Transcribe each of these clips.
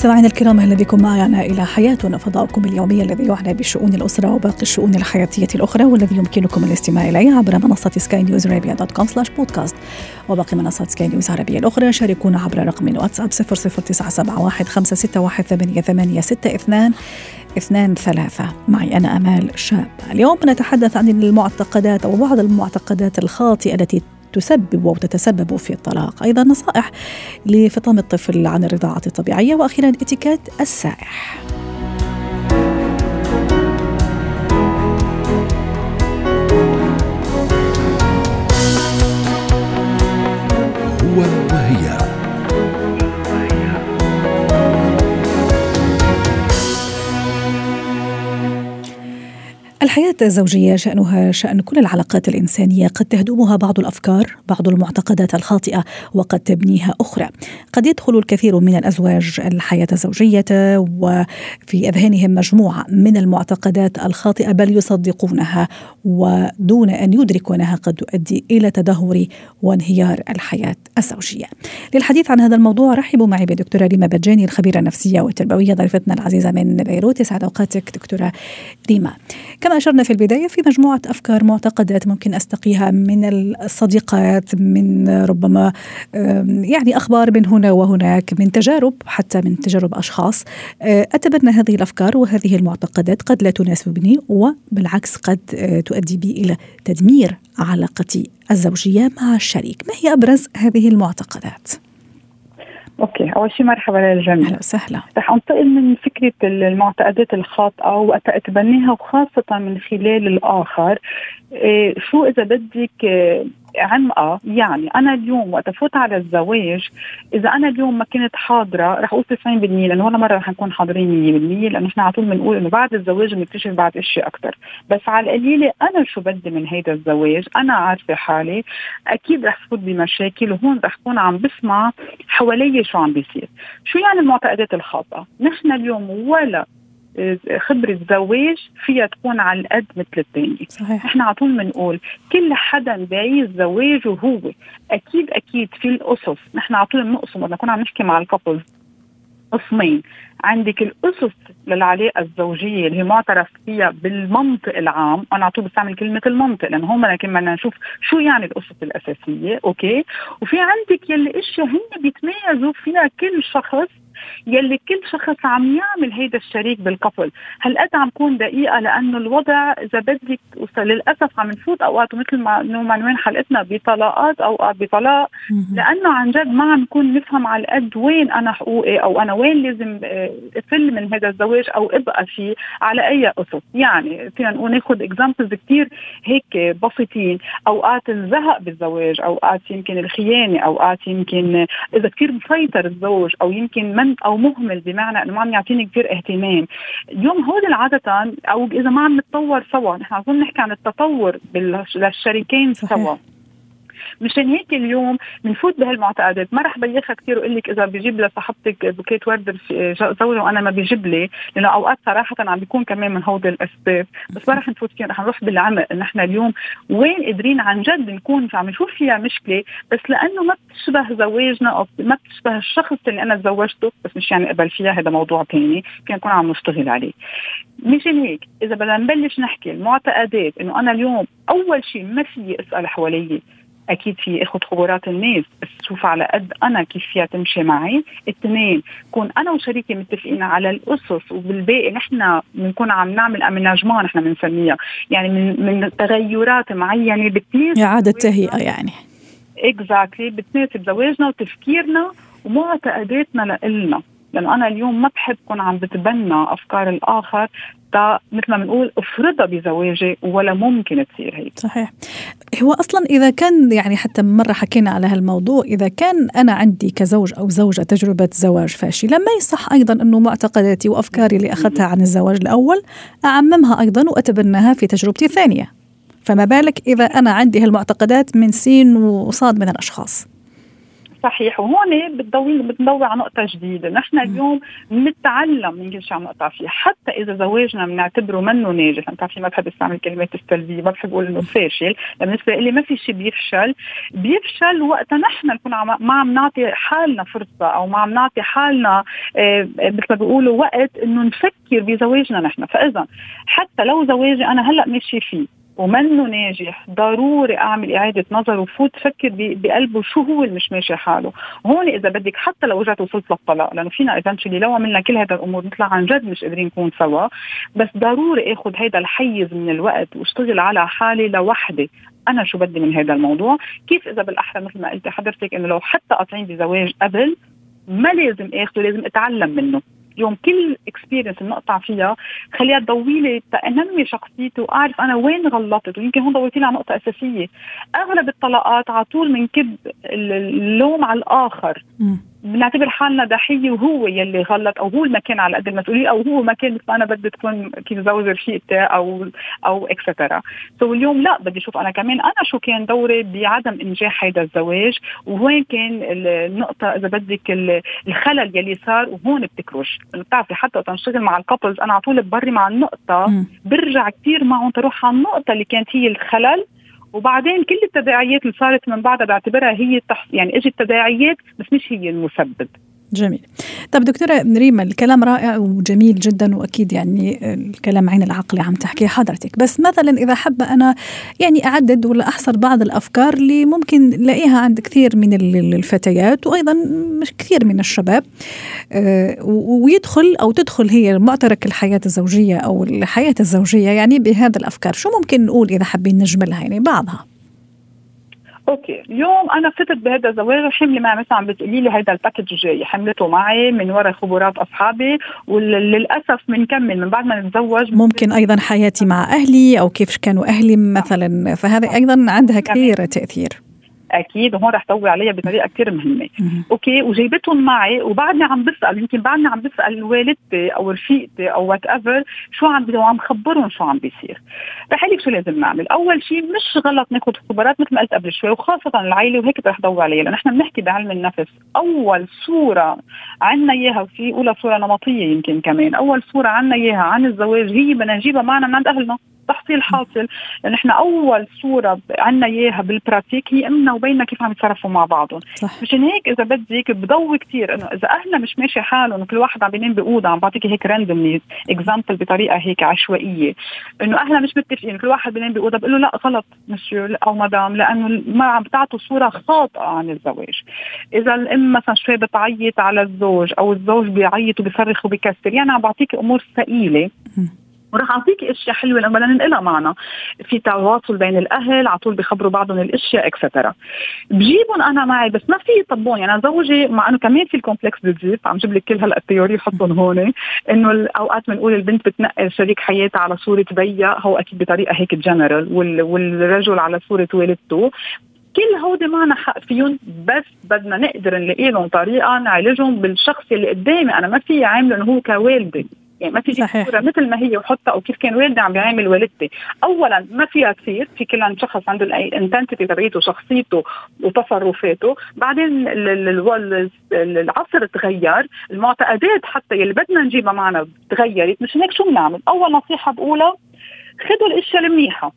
مستمعينا الكرام أهلا بكم معنا إلى حياتنا فضاؤكم اليومي الذي يعنى بشؤون الأسرة وباقي الشؤون الحياتية الأخرى والذي يمكنكم الاستماع إليه عبر منصة سكاي نيوز عربيه dot com slash podcast وباقي منصات سكاي نيوز العربيه الأخرى شاركونا عبر رقم واتساب 00971 561 8862 اثنان ثلاثة. معي أنا أمال شاب. اليوم نتحدث عن المعتقدات أو بعض المعتقدات الخاطئة التي تسبب وتتسبب في الطلاق. أيضا نصائح لفطام الطفل عن الرضاعة الطبيعية وأخيرا اتيكيت السائح. الزوجية شأنها شأن كل العلاقات الإنسانية. قد تهدمها بعض الأفكار بعض المعتقدات الخاطئة وقد تبنيها أخرى. قد يدخل الكثير من الأزواج الحياة الزوجية وفي أذهانهم مجموعة من المعتقدات الخاطئة بل يصدقونها ودون أن يدركوا أنها قد تؤدي إلى تدهور وانهيار الحياة الزوجية. للحديث عن هذا الموضوع رحبوا معي بدكتورة ريما بجاني الخبيرة النفسية والتربوية ضيفتنا العزيزة من بيروت. يسعد أوقاتك دكتورة ريما. كما أشرنا في البداية في مجموعة أفكار معتقدات ممكن أستقيها من الصديقات من ربما يعني أخبار من هنا وهناك من تجارب حتى من تجارب أشخاص أتبنى هذه الأفكار وهذه المعتقدات قد لا تناسبني وبالعكس قد تؤدي بي إلى تدمير علاقتي الزوجية مع الشريك ما هي أبرز هذه المعتقدات؟ أوكي. أول شيء مرحبا للجميع. أهلا وسهلا. رح أنتقل من فكرة المعتقدات الخاطئة وقت أتبنيها وخاصة من خلال الآخر. إيه شو إذا بدك إيه عمقة يعني أنا اليوم وقت أفوت على الزواج إذا أنا اليوم ما كنت حاضرة رح أقول 90% لأنه ولا مرة رح نكون حاضرين 100% لأنه إحنا على طول بنقول إنه بعد الزواج بنكتشف بعد أشياء أكثر بس على القليلة أنا شو بدي من هيدا الزواج؟ أنا عارفة حالي أكيد رح فوت بمشاكل وهون رح كون عم بسمع حوالي شو عم بيصير. شو يعني المعتقدات الخاطئة؟ نحن اليوم ولا خبرة زواج فيها تكون على القد مثل الثاني صحيح. إحنا على طول بنقول كل حدا بعيش زواجه هو. أكيد أكيد في الأسس. نحن على طول بنقسم. وقت نكون عم نحكي مع الكابلز قسمين. عندك الأسس للعلاقة الزوجية اللي هي معترف فيها بالمنطق العام. أنا على طول بستعمل كلمة المنطق لأنه هون لكن بدنا نشوف شو يعني الأسس الأساسية. أوكي؟ وفي عندك يلي إشياء هن بيتميزوا فيها كل شخص يلي كل شخص عم يعمل هيدا الشريك بالكفل هالقد عم كون دقيقة لأنه الوضع إذا بدك للأسف عم نفوت أوقات مثل ما عنوان حلقتنا بطلاقات اوقات بطلاق. لأنه عن جد ما عم نكون نفهم على قد وين أنا حقوقي أو أنا وين لازم افل من هذا الزواج أو أبقى فيه على أي أسس. يعني فينا نقول ناخذ examples كثير هيك بسيطين. أوقات الزهق بالزواج أوقات يمكن الخيانة أوقات يمكن إذا كثير مسيطر الزوج أو يمكن من أو مهمل بمعنى إنه ما عم يعطيني كثير اهتمام. اليوم هول عاده أو إذا ما عم نتطور سوا نحن عم نحكي عن التطور للشريكين سوا. مشان هيك اليوم بنفوت بهالمعتقدات. ما رح بيخها كثير واقول لك إذا بجيب لصاحبتك بوكيت ورد زوجها وأنا ما بيجيب لي لأنه أوقات صراحة عم بيكون كمان من هودي الأسباب. بس ما رح نفوت فيهم رح نروح بالعمق نحن اليوم. وين قادرين عن جد نكون عم نشوف فيها مشكلة؟ بس لأنه ما بتشبه زواجنا أو ما بتشبه الشخص اللي أنا تزوجته بس مش يعني قبل فيها هذا موضوع ثاني فينا نكون عم نشتغل عليه. مشان هيك إذا بدنا نبلش نحكي المعتقدات إنه أنا اليوم أول شيء ما في أسأل حوالي أكيد في اخذ خبرات الناس بس شوف على قد أنا كيف فيها تمشي معي. اثنين كون أنا وشريكي متفقين على الأسس وبالباقي نحن بنكون عم نعمل امناجمون نحن بنسميها. يعني من من تغيرات معينة بتناسب إعادة تهيئة يعني. اكزاكتلي بتناسب زواجنا وتفكيرنا ومعتقداتنا لإلنا. لأنه أنا اليوم ما بحب كون عم بتبنى أفكار الآخر تا مثل ما بنقول أفرضها بزواجي ولا ممكن تصير هيك. صحيح. هو أصلا إذا كان يعني حتى مرة حكينا على هالموضوع إذا كان أنا عندي كزوج أو زوجة تجربة زواج فاشلة ما يصح أيضا إنه معتقداتي وأفكاري اللي أخذتها عن الزواج الأول أعممها أيضا وأتبناها في تجربتي الثانية. فما بالك إذا أنا عندي هالمعتقدات من سين وصاد من الأشخاص. صحيح. وهون بتضوي بتضوي على نقطة جديدة، نحن اليوم بنتعلم من كل شيء عم نقطع فيه، حتى إذا زواجنا بنعتبره منه ناجح، أنت بتعرفي ما بحب استعمل الكلمات السلبية، ما بحب أقول إنه فاشل، بالنسبة لي ما في شيء بيفشل، بيفشل وقتها نحن نكون ما عم نعطي حالنا فرصة أو ما عم نعطي حالنا آه مثل ما بيقولوا وقت إنه نفكر بزواجنا نحن، فإذا حتى لو زواجي أنا هلأ ماشي فيه ومنه ناجح ضروري أعمل إعادة نظر وفوت فكر بقلبه شو هو اللي مش ماشي حاله. هون إذا بدك حتى لو رجعت وصلت للطلاق لأنه فينا eventually لو عملنا كل هذا الأمور نطلع عن جد مش قادرين نكون سوا بس ضروري آخذ هذا الحيز من الوقت واشتغل على حالي لوحدي. أنا شو بدي من هذا الموضوع؟ كيف إذا بالأحرى مثل ما قلتي حضرتك إنه لو حتى قاطعين بزواج قبل ما لازم اخذه لازم أتعلم منه. اليوم كل experience بنقطع فيها خليها تضوي لي تنمي شخصيتي وأعرف أنا وين غلطت. ويمكن هون ضويتي على نقطة أساسية. أغلب الطلاقات على طول بنكب اللوم على الآخر. بنعتبر حالنا ضحية وهو يلي غلط أو هو المكان على قد المسؤولية أو هو مكان مثل ما أنا بدي تكون كيف زوج رفيقتي أو أو extra so so اليوم لا بدي أشوف أنا كمان أنا شو كان دوري بعدم إنجاح هذا الزواج ووين كان النقطة إذا بدك الخلل يلي صار وهون بتكرش. بتعرفي حتى وقت مع الكابلز أنا على طول ببري مع النقطة برجع كثير معهم تروح على النقطة اللي كانت هي الخلل وبعدين كل التداعيات اللي صارت من بعدها بعتبرها هي التح... يعني إجت تداعيات بس مش هي المسبب. جميل. طب دكتورة ريما الكلام رائع وجميل جدا وأكيد يعني الكلام عين العقل عم تحكي حضرتك. بس مثلا إذا حابة أنا يعني أعدد ولا أحصر بعض الأفكار اللي ممكن نلاقيها عند كثير من الفتيات وأيضا مش كثير من الشباب آه، ويدخل أو تدخل هي معترك الحياة الزوجية أو الحياة الزوجية يعني بهذا الأفكار. شو ممكن نقول إذا حابين نجملها يعني بعضها؟ okay. اليوم أنا فتت بهذا الزواج وحملي معي مثلا عم بتقولي لي هيدا ال package جاي حملته معي من وراء خبرات أصحابي وللأسف بنكمل من بعد ما نتزوج ممكن أيضا حياتي مع أهلي أو كيف كانوا أهلي مثلا. فهذا أيضا عندها كثير تأثير. أكيد وهون رح ضوي عليها بطريقة كثير مهمة. okay وجايبتهم معي وبعدني عم بسأل يمكن بعدني عم بسأل والدتي أو رفيقتي أو whatever شو عم بدهم عم خبرهم شو عم بيصير. رح قلك شو لازم نعمل. أول شيء مش غلط ناخذ خبرات مثل ما قلت قبل شوي وخاصة العائلة وهيك رح ضوي عليها لأنه نحن بنحكي بعلم النفس أول صورة عنا إياها وفي أولى صورة نمطية يمكن كمان. أول صورة عنا إياها عن الزواج هي بدنا نجيبها معنا من عند أهلنا. تحصيل حاصل. لأنه إحنا أول صورة عنا إياها بال pratique هي امنا وبينا كيف عم يتصرفوا مع بعضهم. صح. مشان هيك إذا بدك بضوي كثير إنه إذا أهلنا مش ماشي حالهم كل واحد عم بينام بأوضة عم بعطيكي هيك randomly example بطريقة هيك عشوائية. إنه أهلنا مش متفقين كل واحد بينام بأوضة بقول له لا غلط مسيو أو مدام لأنه ما عم بتعطوا صورة خاطئة عن الزواج. إذا الأم مثلا شوي بتعيط على الزوج أو الزوج بيعيط وبيصرخ وبيكسر يعني عم بعطيكي أمور ثقيلة. وراح اعطيكي إشياء حلوة لما بدنا ننقلها معنا. في تواصل بين الأهل على طول بخبروا بعضهم الإشياء اكسترا بجيبهم أنا معي بس ما في يطبون يعني زوجي مع إنه كمان في الكومبلكس بتجيب عم جيب لك كل هلأ حطهم هون. إنه اوقات بنقول البنت بتنقل شريك حياتها على صورة بيا هو أكيد بطريقة هيك جنرال والرجل على صورة والدته. كل هودي معنا حق فيهم بس بدنا نقدر نلاقي لهم طريقة نعالجهم بالشخص اللي قدامي أنا ما في عامله انه هو كوالدي يعني ما في صورة مثل ما هي وحطها أو كيف كان والدي عم بيعامل والدتي. اولا ما فيها تصير في كل شخص عنده الانتنتي تبعيته شخصيته وتصرفاته. بعدين العصر تغير المعتقدات حتى يلي بدنا نجيبها معنا تغيرت. مش هيك شو بنعمل؟ أول نصيحة بقولها خذوا الأشياء المنيحه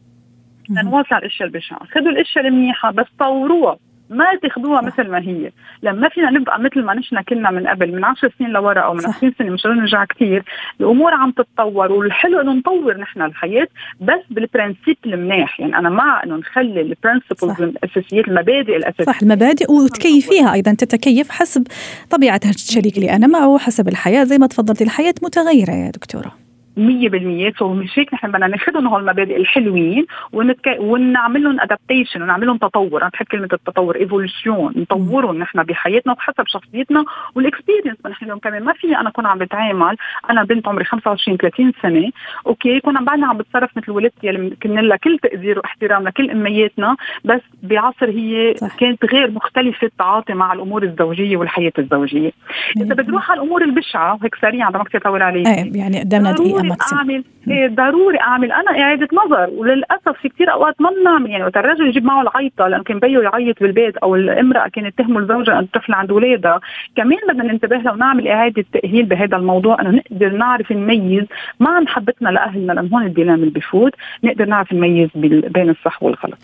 لنوصل الأشياء البشعة. خذوا الأشياء المنيحه بس طوروها. ما تاخذوها مثل ما هي. لما فينا نبقى مثل ما نحن كنا من قبل من 10 سنين لورا أو من 20 سنة مش نرجع كثير الأمور عم تتطور والحلو إنه نطور نحن الحياة بس بال principe المناح. يعني أنا مع إنه نخلي ال principles الاساسيات المبادئ الأساسية. صح المبادئ وتكيفيها أيضا تتكيف حسب طبيعة الشريك اللي أنا معه حسب الحياة. زي ما تفضلتي الحياة متغيرة يا دكتورة. 100% so مش هيك نحن بدنا ناخذهم هول المبادئ الحلوين ونتك... ونعمل لهم adaptation ونعمل لهم تطور. أنا بحب كلمة التطور evolution نطورهم نحن بحياتنا وبحسب شخصيتنا وال experience نحن اليوم كمان ما في أنا اكون عم بتعامل أنا بنت عمري 25 30 سنة. okay كنا بعدنا عم بتصرف مثل والدتي اللي كنا لها كل تقدير واحترام لكل امياتنا بس بعصر هي صح. كانت غير مختلفة التعاطي مع الأمور الزوجية والحياة الزوجية. إذا بتروح على الأمور البشعة وهيك سريعا ما كثير طول عليك. إيه يعني قدامنا دقيقة. maximum أعمل. إيه ضروري أعمل. أنا اعاده نظر وللأسف في كثير أوقات ما بنعمل يعني وقت الرجل يجيب معه العيطة لأنه كان بيو يعيط بالبيت أو الامرأة كانت تهمل زوجها أن الطفل عند اولادها كمان بدنا ننتبه لو نعمل إعادة تأهيل بهذا الموضوع إنه نقدر نعرف نميز مع محبتنا لأهلنا لأنه هون الدينام اللي بفوت نقدر نعرف نميز بين الصح والغلط.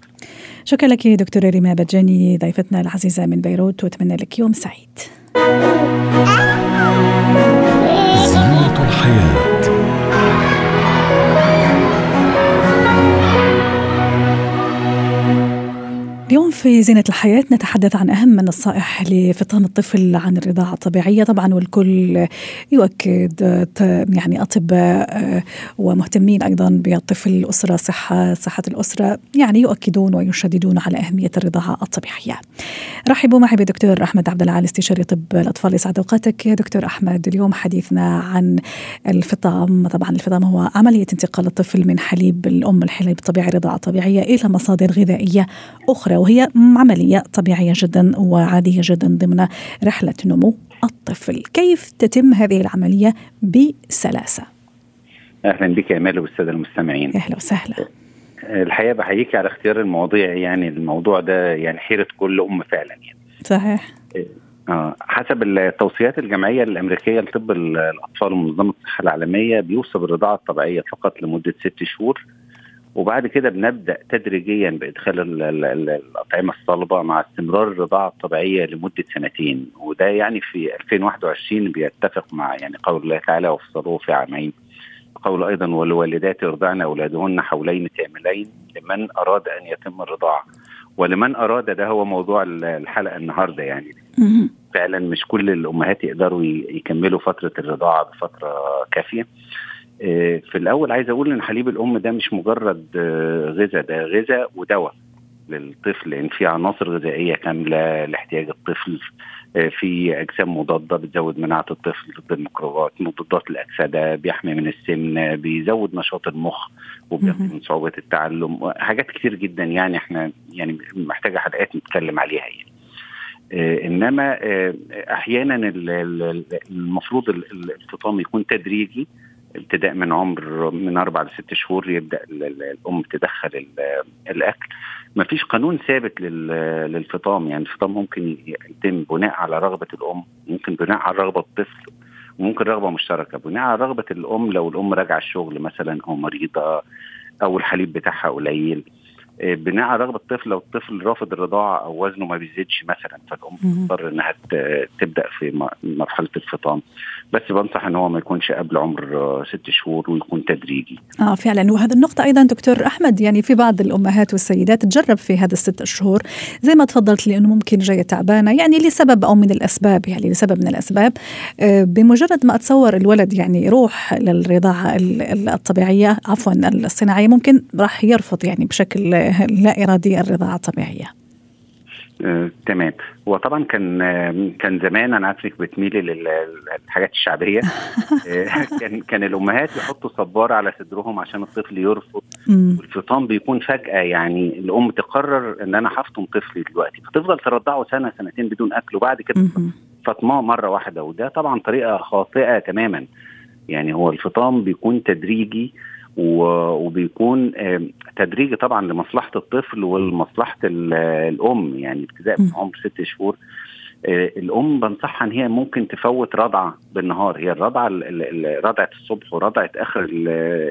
شكرا لك دكتورة ريما بجاني ضيفتنا العزيزة من بيروت. وأتمنى لك يوم سعيد. زينة الحياة. في زينة الحياة نتحدث عن أهم النصائح لفطام الطفل عن الرضاعة الطبيعية. طبعا والكل يؤكد يعني أطباء آه، ومهتمين أيضا بالطفل الأسرة صحة صحة الأسرة يعني يؤكدون ويشددون على أهمية الرضاعة الطبيعية. رحبوا معي بدكتور أحمد عبد العال استشاري طب الأطفال يسعد أوقاتك. دكتور أحمد اليوم حديثنا عن الفطام. طبعا الفطام هو عملية انتقال الطفل من حليب الأم الحليب الطبيعي رضاعة طبيعية إلى مصادر غذائية أخرى وهي عملية طبيعية جدا وعادية جدا ضمن رحلة نمو الطفل. كيف تتم هذه العملية بسلاسة؟ أهلا بك يا امال والسادة المستمعين. أهلا وسهلا. الحقيقة بحييك على اختيار المواضيع يعني الموضوع ده يعني حيره كل أم فعلا يعني. صحيح. آه حسب التوصيات الجمعية الأمريكية لطب الأطفال ومنظمه الصحة العالمية بيوصف الرضاعة الطبيعية فقط لمدة ست شهور وبعد كده بنبدأ تدريجيا بإدخال الأطعمة الصلبة مع استمرار الرضاعة الطبيعية لمدة سنتين. وده يعني في 2021 بيتفق مع يعني قول الله تعالى وفصلوه في عامين. قول أيضا والوالدات يرضعن أولادهن حولين كاملين لمن أراد أن يتم الرضاعة. ولمن أراد ده هو موضوع الحلقة النهارده يعني. فعلا مش كل الأمهات يقدروا يكملوا فترة الرضاعة بفترة كافية. في الأول عايز أقول إن حليب الأم ده مش مجرد آه، غذاء ده غذاء ودواء للطفل لأن في عناصر غذائية كاملة لاحتياج الطفل آه، في أجسام مضادة بتزود مناعة الطفل ضد الميكروبات مضادات الأكسدة بيحمي من السمنه بيزود نشاط المخ وبيحمي من صعوبة التعلم حاجات كتير جدا يعني إحنا يعني محتاجة حلقات نتكلم عليها يعني. إنما أحيانا المفروض الفطام يكون تدريجي ابتداء من عمر من أربع لست شهور يبدأ الأم تدخل الأكل. ما فيش قانون ثابت للفطام. يعني الفطام ممكن يتم بناء على رغبة الأم ممكن بناء على رغبة الطفل وممكن رغبة مشتركة. بناء على رغبة الأم لو الأم راجعة الشغل مثلا أو مريضة أو الحليب بتاعها قليل بناء على رغبة الطفل لو الطفل رافض الرضاعة أو وزنه ما بيزيدش مثلا فالأم تضطر إنها تبدأ في مرحلة الفطام. بس بنصح إن هو ما يكونش قبل عمر ست شهور ويكون تدريجي. آه فعلا. وهذا النقطة أيضا دكتور أحمد يعني في بعض الأمهات والسيدات تجرب في هذا الست شهور. زي ما تفضلت لأنه ممكن جاية تعبانة يعني لسبب أو من الأسباب يعني لسبب من الأسباب. آه بمجرد ما اتصور الولد يعني يروح للرضاعة الطبيعية عفوا الصناعية ممكن راح يرفض يعني بشكل لا ارادي الرضاعه الطبيعيه. آه، تمام. هو طبعا كان آه، كان زمان أنا عارفك بتميلي للحاجات الشعبية. آه، كان كان الأمهات يحطوا صباره على صدرهم عشان الطفل يرفض. والفطام بيكون فجأة يعني الأم تقرر إن أنا هفطم طفلي دلوقتي. فتفضل ترضعه سنة سنتين بدون أكل وبعد كده فطماه مرة واحدة. وده طبعا طريقة خاطئة تماما. يعني هو الفطام بيكون تدريجي وبيكون تدريجي طبعا لمصلحة الطفل ولمصلحة الأم يعني ابتداء من عمر ست شهور آه، الأم بنصحها إن هي ممكن تفوت رضعة بالنهار. هي الرضعة رضعة الصبح ورضعة آخر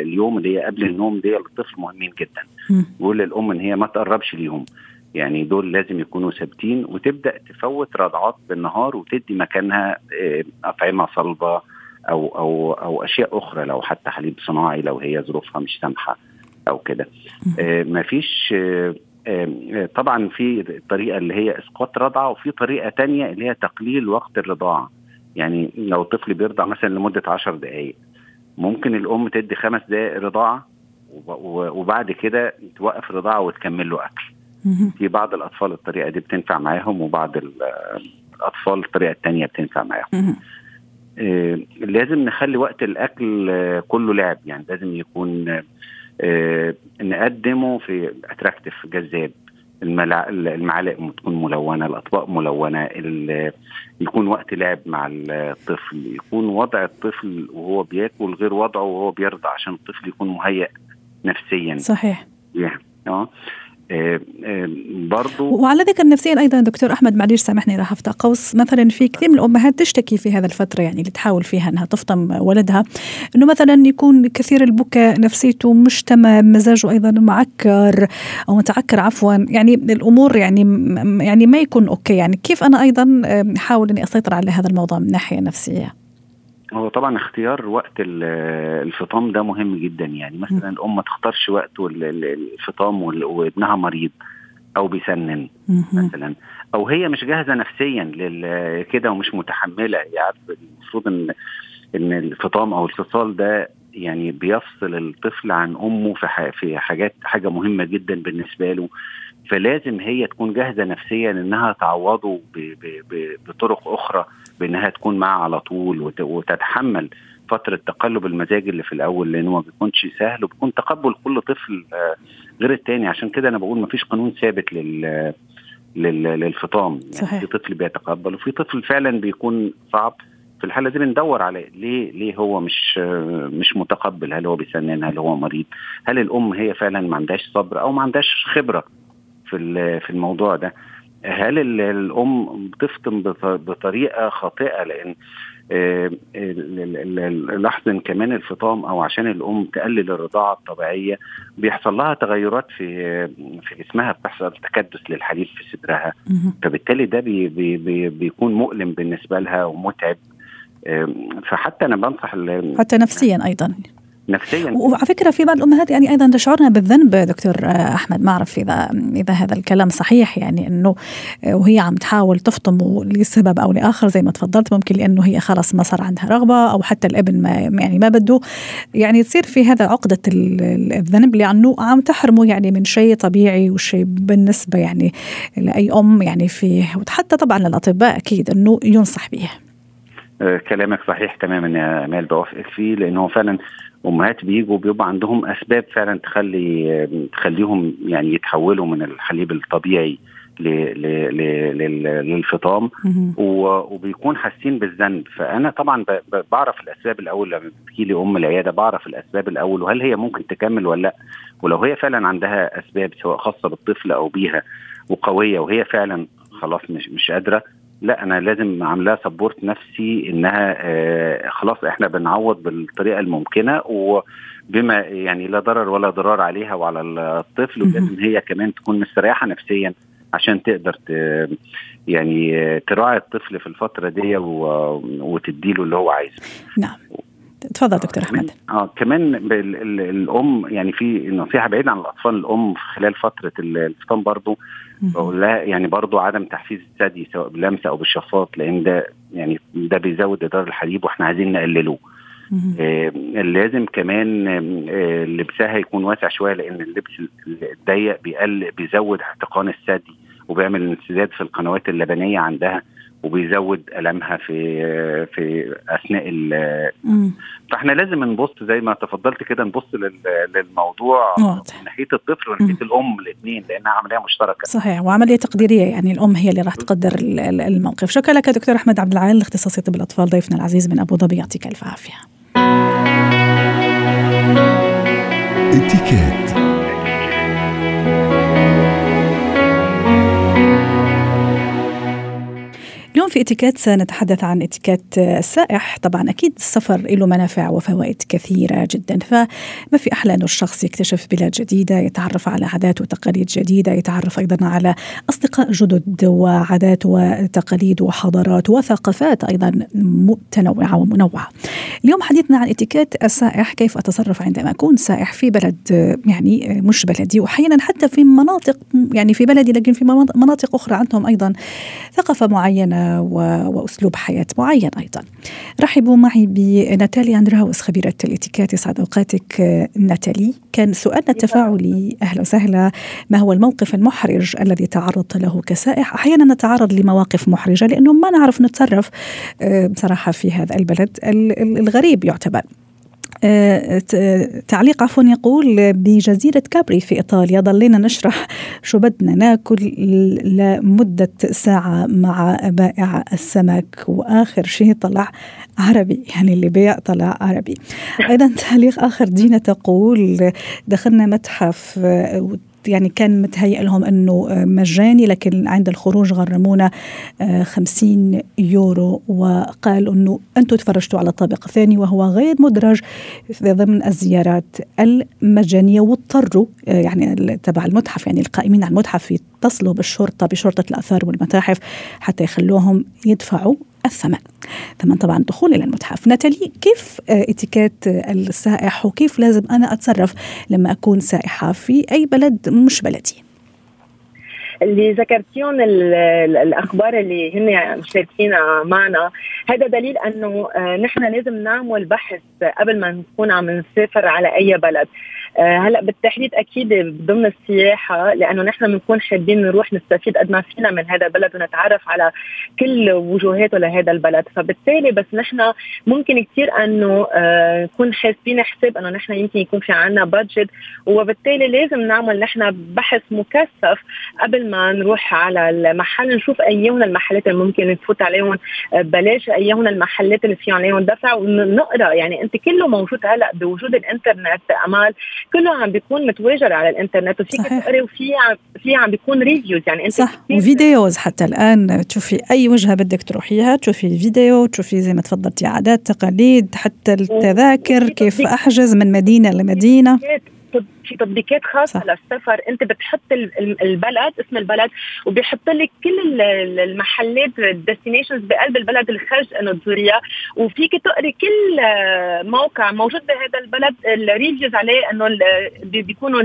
اليوم اللي هي قبل النوم دي للطفل مهمين جدا. بقول للأم إن هي ما تقربش ليهم يعني دول لازم يكونوا ثابتين وتبدأ تفوت رضعات بالنهار وتدي مكانها آه، أطعمة صلبة أو أو أو أشياء أخرى لو حتى حليب صناعي لو هي ظروفها مش سامحة أو كده. آه مفيش آه آه طبعا في الطريقة اللي هي إسقاط رضعه وفي طريقة تانية اللي هي تقليل وقت الرضاعة. يعني لو الطفل بيرضع مثلا لمدة 10 دقائق ممكن الأم تدي خمس دقائق رضاعة وبعد كده توقف الرضاعة وتكمل له أكل. في بعض الأطفال الطريقة دي بتنفع معاهم وبعض الأطفال الطريقة الثانية بتنفع معاهم. آه، لازم نخلي وقت الأكل آه، كله لعب. يعني لازم يكون آه، نقدمه في اتراكتيف جذاب. المعالق تكون ملونة الأطباق ملونة يكون وقت لعب مع الطفل يكون وضع الطفل وهو بياكل غير وضعه وهو بيرضع عشان الطفل يكون مهيئ نفسيا. صحيح. يعني آه آه، آه، برضو وعلى ذكر نفسيا أيضا دكتور أحمد معليش سامحني راح افتح قوس مثلا في كثير من الأمهات تشتكي في هذا الفترة يعني اللي تحاول فيها إنها تفطم ولدها. إنه مثلا يكون كثير البكاء نفسيته مش تمام مزاجه أيضا معكر أو متعكر عفوا. يعني الأمور يعني يعني ما يكون أوكي. يعني كيف أنا أيضا أحاول إني أسيطر على هذا الموضوع من الناحيه النفسيه هو طبعا اختيار وقت الفطام ده مهم جدا. يعني مثلا الأم ما تختارش وقت الفطام وابنها مريض أو بيسنن مثلا. أو هي مش جاهزة نفسيا كده ومش متحملة. يعني المفروض ان إن الفطام أو الفصال ده يعني بيفصل الطفل عن أمه في في حاجات حاجة مهمة جدا بالنسبة له. فلازم هي تكون جاهزة نفسيا إنها تعوضه بطرق أخرى. بإنها تكون معاه على طول وتتحمل فترة تقلب المزاج اللي في الأول لأنه ما بيكونش سهل وبيكون تقبل كل طفل آه، غير التاني. عشان كده أنا بقول ما فيش قانون ثابت لل للفطام. يعني صحيح. في طفل بيتقبل وفي طفل فعلا بيكون صعب في الحالة دي بندور عليه. ليه ليه هو مش مش متقبل؟ هل هو بيسنن؟ هل هو مريض؟ هل الأم هي فعلا ما عندهاش صبر أو ما عندهاش خبرة في في الموضوع ده؟ هل الأم بتفطم بطريقة خاطئة؟ لأن آه، لاحظ إن كمان الفطام أو عشان الأم تقلل الرضاعة الطبيعية بيحصل لها تغيرات في في جسمها بتحصل تكدس للحليب في صدرها. فبالتالي ده بي بي بيكون مؤلم بالنسبة لها ومتعب. فحتى أنا بنصح حتى نفسيا أيضا. نفسيا. وعلى فكرة في بعض الأمهات يعني أيضا تشعرنا بالذنب دكتور أحمد ما أعرف إذا إذا هذا الكلام صحيح يعني إنه وهي عم تحاول تفطم لسبب أو لآخر زي ما تفضلت ممكن لأنه هي خلص ما صار عندها رغبة أو حتى الابن ما يعني ما بده. يعني تصير في هذا عقدة الذنب لأنه عم تحرمه يعني من شيء طبيعي وشيء بالنسبة يعني لأي أم يعني في وحتى طبعا للأطباء أكيد إنه ينصح به. آه، كلامك صحيح تماما يا امال بوافقك فيه لأنه فعلا أمهات بيجوا بيبقى عندهم أسباب فعلا تخلي تخليهم يعني يتحولوا من الحليب الطبيعي للفطام. وبيكون حاسين بالذنب. فأنا طبعا بعرف الأسباب الأول لما بتجي لي أم العيادة بعرف الأسباب الأول وهل هي ممكن تكمل ولا لأ. ولو هي فعلا عندها أسباب سواء خاصة بالطفل أو بيها وقوية وهي فعلا خلاص مش مش قادرة لا أنا لازم عاملاها سبورت نفسي إنها آه خلاص إحنا بنعوض بالطريقة الممكنة وبما يعني لا ضرر ولا ضرار عليها وعلى الطفل ولازم هي كمان تكون مستريحة نفسيا عشان تقدر يعني تراعي الطفل في الفترة دي وتديله اللي هو عايزه. نعم. تفضل دكتور أحمد. آه كمان الأم يعني في نصيحة بعيدة عن الأطفال الأم خلال فترة الفطام برضو بقول لها يعني برضو عدم تحفيز الثدي سواء باللمسة أو بالشفاط لأن ده يعني ده بيزود إدرار الحليب وإحنا عايزين نقلله. آه لازم كمان آه لبسها يكون واسع شوية لأن اللبس الضيق بيقل بيزود احتقان الثدي وبيعمل انسداد في القنوات اللبنية عندها. وبيزود ألمها في في أثناء فإحنا لازم نبص زي ما تفضلت كده نبص للموضوع من ناحية الطفل وناحيه الأم الاثنين لأنها عملية مشتركة. صحيح وعملية تقديرية يعني الأم هي اللي راح تقدر الموقف. شكرا لك دكتور أحمد عبد العال اختصاصي طب الأطفال ضيفنا العزيز من أبو ظبي يعطيك ألف عافية. اتكات اليوم في اتيكيت سنتحدث عن اتيكيت السائح طبعا أكيد السفر له منافع وفوائد كثيرة جدا فما في أحلى انه الشخص يكتشف بلاد جديدة يتعرف على عادات وتقاليد جديدة يتعرف أيضا على أصدقاء جدد وعادات وتقاليد وحضارات وثقافات أيضا متنوعة ومنوعة. اليوم حديثنا عن اتيكيت السائح كيف أتصرف عندما أكون سائح في بلد يعني مش بلدي؟ واحيانا حتى في مناطق يعني في بلدي لكن في مناطق أخرى عندهم أيضا ثقافة معينة وأسلوب حياة معين أيضا. رحبوا معي بناتاليا اندراوس خبيرة الإتيكيت يسعد أوقاتك ناتالي. كان سؤالنا التفاعلي أهلا وسهلا ما هو الموقف المحرج الذي تعرضت له كسائح؟ أحيانا نتعرض لمواقف محرجة لأنه ما نعرف نتصرف آه، بصراحة في هذا البلد الغريب يعتبر. تعليق عفوا يقول بجزيرة كابري في إيطاليا ضلينا نشرح شو بدنا ناكل لمدة ساعة مع بائع السمك وآخر شيء طلع عربي يعني اللي بيع طلع عربي. أيضا تعليق آخر دينا تقول دخلنا متحف يعني كان متهيأ لهم أنه مجاني لكن عند الخروج غرمونا 50 يورو. وقال أنه أنتم تفرجتوا على طابق ثاني وهو غير مدرج ضمن الزيارات المجانية واضطروا يعني تبع المتحف يعني القائمين على المتحف يتصلوا بالشرطة بشرطة الآثار والمتاحف حتى يخلوهم يدفعوا الثمن. ثمن طبعا دخول إلى المتحف. ناتالي كيف اتيكيت السائح وكيف لازم أنا أتصرف لما أكون سائحة في أي بلد مش بلدي؟ اللي ذكرتيهم الأخبار اللي هن مشاركين معنا هذا دليل أنه نحن لازم نعمل بحث قبل ما نكون عم نسافر على أي بلد. آه، هلا بالتحديد أكيد ضمن السياحة لأنه نحن بنكون حابين نروح نستفيد قد ما فينا من هذا البلد ونتعرف على كل وجوهاته لهذا البلد. فبالتالي بس نحن ممكن كثير أنه آه، نكون حاسبين حساب أنه نحن يمكن يكون في عنا بادجت وبالتالي لازم نعمل نحن بحث مكثف قبل ما نروح على المحل نشوف ايهم المحلات اللي ممكن نفوت عليهم آه، بلاش ايهم المحلات اللي في عليهم دفع ونقرأ. يعني أنت كله موجود هلا بوجود الإنترنت أمال كله عم بيكون متواجد على الإنترنت وفيك تقري وفي في عم بيكون reviews يعني أنت صح. و videos حتى الآن تشوفي أي وجهة بدك تروحيها تشوفي فيديو تشوفي زي ما تفضلتي عادات تقاليد حتى التذاكر كيف أحجز من مدينة لمدينة. في تطبيقات خاصه صح. للسفر انت بتحط البلد اسم البلد وبيحط لك كل المحلات ال destinations بقلب البلد اللي خرج إنه تزوريها. وفيك تقري كل موقع موجود بهذا البلد ال reviews عليه إنه بيكونوا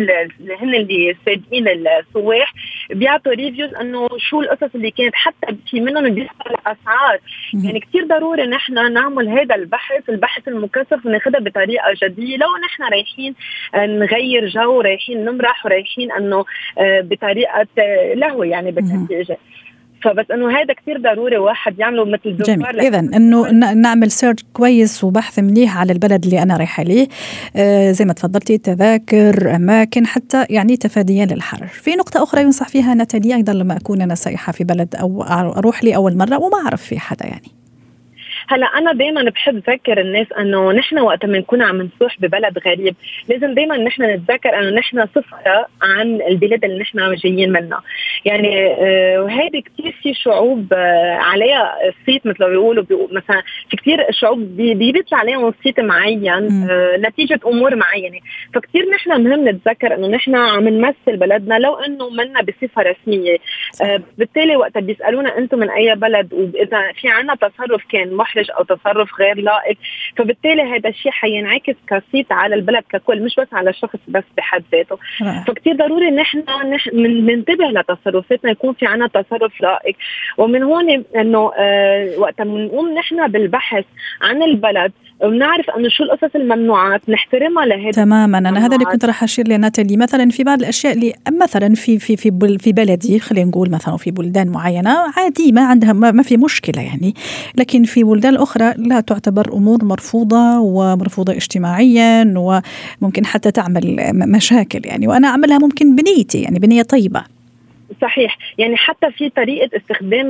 هن اللي سابقين السواح. بيعطوا reviews إنه شو القصص اللي كانت. حتى في منهم بيحطوا الاسعار يعني كثير ضروري نحن نعمل هذا البحث البحث المكثف وناخذها بطريقة جديه لو نحن رايحين نغير جو رايحين نمرح ورايحين إنه آه، بطريقة آه، لهو يعني بالنتيجة. فبس إنه هذا كثير ضروري واحد يعمله مثل جميل. اذا إنه نعمل search كويس وبحث مليح على البلد اللي أنا رايحة ليه. آه زي ما تفضلتي تذاكر أماكن حتى يعني تفاديا للحرج في نقطة أخرى ينصح فيها نتاليا أيضا لما أكون أنا سائحة في بلد أو أروح لي اول مرة وما أعرف في حدا يعني. هلا أنا دائما بحب ذكر الناس إنه نحن وقت ما نكون عم نسوح ببلد غريب لازم دائما نحن نتذكر إنه نحن صفرة عن البلاد اللي نحن جايين منها. يعني آه وهيدي كثير في شعوب آه عليها صيت مثل ما بيقولوا مثلا في كثير شعوب بي بيطلع عليهم صيت معين آه نتيجة أمور معينة. فكثير نحن مهم نتذكر إنه نحن عم نمثل بلدنا لو إنه منا بصفة رسمية. بالتالي وقت بيسألونا أنتم من أي بلد وإذا في عنا تصرف كان محرج محرج أو تصرف غير لائق. فبالتالي هذا الشيء حينعكس كصيت على البلد ككل مش بس على الشخص بس بحد ذاته. فكتير ضروري نحن ننتبه لتصرفاتنا يكون في عنا تصرف لائق. ومن هون إنه آه وقت بنقوم نحن بالبحث عن البلد ونعرف إنه شو القصص الممنوعات نحترمها لهذا تماما. أنا هذا اللي كنت راح أشير لناتالي. مثلا في بعض الأشياء اللي مثلا في في في في بلدي خلينا نقول مثلا في بلدان معينة عادي ما عندها ما, ما في مشكلة يعني. لكن في بلدان أخرى لا تعتبر أمور مرفوضة ومرفوضة اجتماعيا وممكن حتى تعمل مشاكل يعني. وأنا أعملها ممكن بنيتي يعني بنية طيبة. صحيح. يعني حتى في طريقة استخدام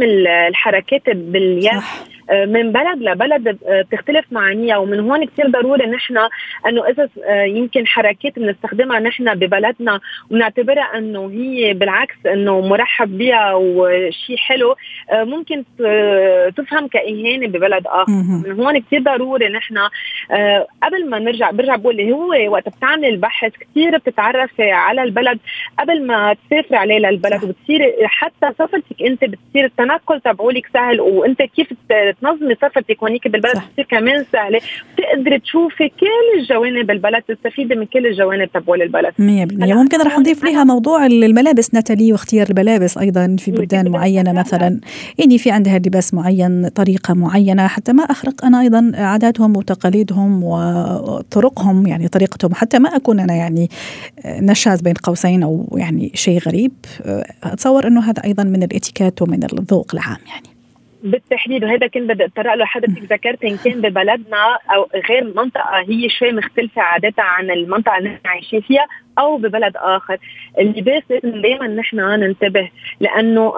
الحركات باليد صح. آه، من بلد لبلد آه، بتختلف معانيها. ومن هون كثير ضروري نحن إنه إذا آه، يمكن حركات بنستخدمها نحن ببلدنا. ونعتبرها إنه هي بالعكس إنه مرحب بها وشيء حلو. ممكن تفهم كإهانة ببلد آخر. من هون كثير ضروري نحن قبل ما نرجع برجع بقول اللي هو وقت بتعملي البحث كثير بتتعرفي على البلد. قبل ما تسافري عليه للبلد وبتصير حتى سفرتك أنت بتصير التنقل تبعولك سهل. وأنت كيف تنظمي سفرتك هونيك بالبلد بتصير كمان سهلة. بتقدري تشوفي كل الجوانب البلد تستفيدي من كل الجوانب تبع البلد. 100% ممكن رح نضيف لها موضوع الملابس ناتالي واختيار الملابس أيضا في بلدان معينة مثلا. يعني في عندها لباس معين طريقة معينة حتى ما أخرق أنا أيضا عاداتهم وتقاليدهم وطرقهم يعني طريقتهم حتى ما أكون أنا يعني نشاز بين قوسين أو يعني شيء غريب. أتصور إنه هذا أيضا من الاتيكيت ومن الذوق العام يعني. بالتحديد وهذا كان بدي اتطرق له حضرتك ذكرت إن كان ببلدنا أو غير منطقة هي شوي مختلفة عادتها عن المنطقة اللي نحن عايشين فيها. أو ببلد آخر. اللباس لازم دائما نحن ننتبه لأنه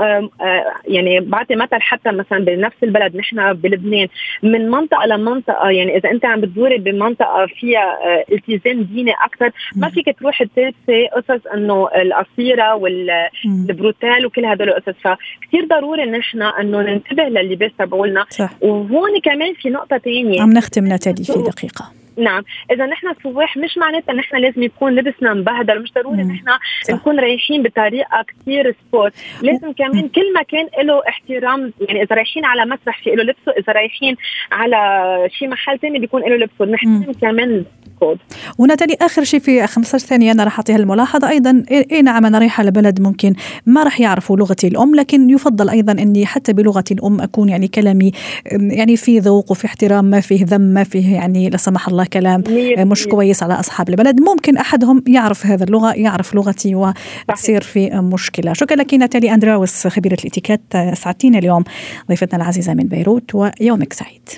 يعني بعطي مثل حتى مثلا بنفس البلد نحن بلبنان من منطقة لمنطقه يعني إذا أنت عم بتزوري بمنطقة فيها التزام ديني أكثر ما فيك تروح تلبسي قصص إنه القصيرة والبروتال وكل هدول القصص. فكثير ضروري نحن إنه ننتبه للباس تبعولنا وهون كمان في نقطة ثانية عم نختم نتالي في دقيقة. نعم. إذا نحن سواح مش معناتها نحن لازم يكون لبسنا مبهدل مش ضروري نحن نكون رايحين بطريقة كثير sport لازم كمان كل مكان له احترام يعني إذا رايحين على مسرح في له لبسه إذا رايحين على شي محل ثاني بيكون له لبسه. نحترم كمان كود ونتالي آخر شيء في 15 ثانية أنا راح أعطيها الملاحظة أيضا. اي نعم أنا رايحة لبلد ممكن ما راح يعرفوا لغتي الأم لكن يفضل أيضا إني حتى بلغتي الأم أكون يعني كلامي يعني في ذوق وفي احترام ما فيه ذم ما فيه يعني لا سمح الله كلام مش كويس على أصحاب البلد. ممكن أحدهم يعرف هذا اللغة يعرف لغتي وتصير في مشكلة. شكرا لك نتالي أندراوس خبيرة الإتيكيت اسعدتينا اليوم. ضيفتنا العزيزة من بيروت ويومك سعيد.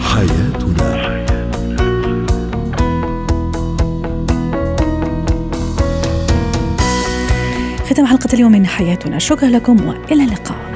حياتنا ختام حلقة اليوم من حياتنا. شكرا لكم وإلى اللقاء.